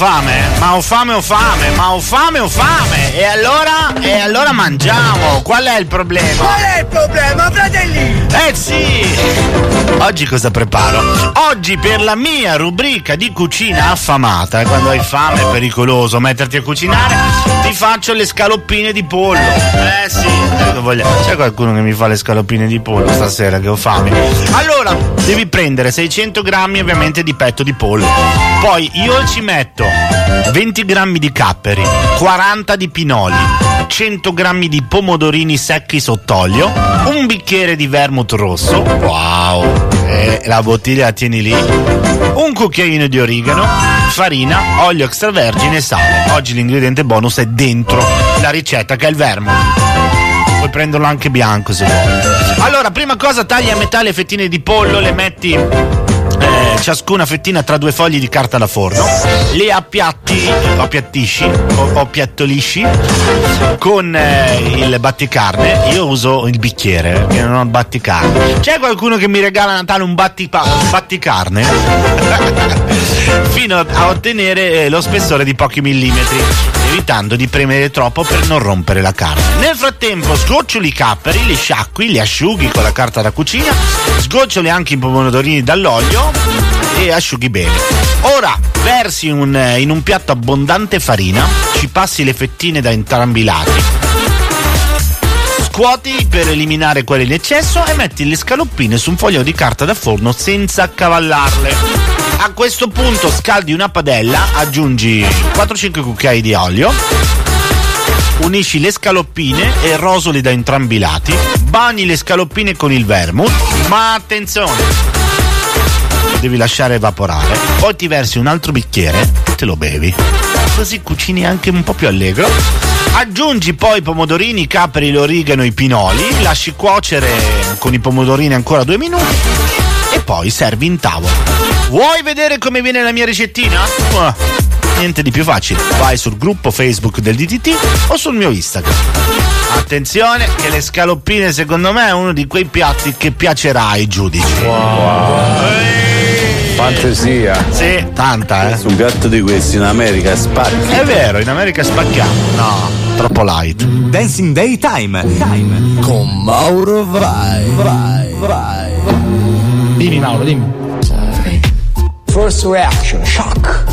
Fame? Ma ho fame, ho fame, ma ho fame, ho fame. E allora? E allora mangiamo. Qual è il problema? Qual è il problema, fratelli? Eh sì! Oggi cosa preparo? Oggi per la mia rubrica di cucina affamata, quando hai fame è pericoloso metterti a cucinare, ti faccio le scaloppine di pollo. Eh sì, voglio- c'è qualcuno che mi fa le scaloppine di pollo stasera che ho fame. Allora, devi prendere 600 grammi ovviamente di petto di pollo. Poi io ci metto 20 grammi di capperi, 40 di pinoli, 100 grammi di pomodorini secchi sott'olio, un bicchiere di vermouth rosso, wow, e la bottiglia la tieni lì, un cucchiaino di origano, farina, olio extravergine e sale. Oggi l'ingrediente bonus è dentro la ricetta che è il vermouth. Puoi prenderlo anche bianco se vuoi. Allora, prima cosa tagli a metà le fettine di pollo, le metti eh, ciascuna fettina tra due fogli di carta da forno, le appiatti o appiattisci o, o piattolisci con eh, il batticarne. Io uso il bicchiere perché non ho il batticarne. C'è qualcuno che mi regala a Natale un, battipa- un batticarne? Fino a ottenere eh, lo spessore di pochi millimetri, evitando di premere troppo per non rompere la carne. Nel frattempo sgoccioli i capperi, li sciacqui, li asciughi con la carta da cucina, sgoccioli anche i pomodorini dall'olio e asciughi bene. Ora versi un- in un piatto abbondante farina, ci passi le fettine da entrambi i lati, scuoti per eliminare quelle in eccesso e metti le scaloppine su un foglio di carta da forno senza accavallarle. A questo punto scaldi una padella, aggiungi 4-5 cucchiai di olio, unisci le scaloppine e rosoli da entrambi i lati, bagni le scaloppine con il vermouth, ma attenzione! Devi lasciare evaporare, poi ti versi un altro bicchiere e te lo bevi. Così cucini anche un po' più allegro. Aggiungi poi i pomodorini, i capri, l'origano e i pinoli, lasci cuocere con i pomodorini ancora due minuti e poi servi in tavola. Vuoi vedere come viene la mia ricettina? Ah, niente di più facile. Vai sul gruppo Facebook del DTT o sul mio Instagram. Attenzione che le scaloppine secondo me è uno di quei piatti che piacerà ai giudici. Fantasia. Sì, tanta, eh. Su un piatto di questi in America spacchi. È vero, in America spacchiamo. No, troppo light. Dancing Day Time. Time. Con Mauro Vai. Vai. Vai. Dimmi Mauro, dimmi. First reaction, shock.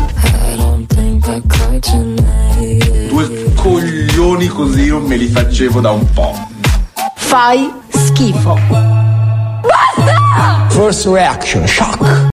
Due coglioni così non me li facevo da un po'. Fai schifo. First reaction, shock.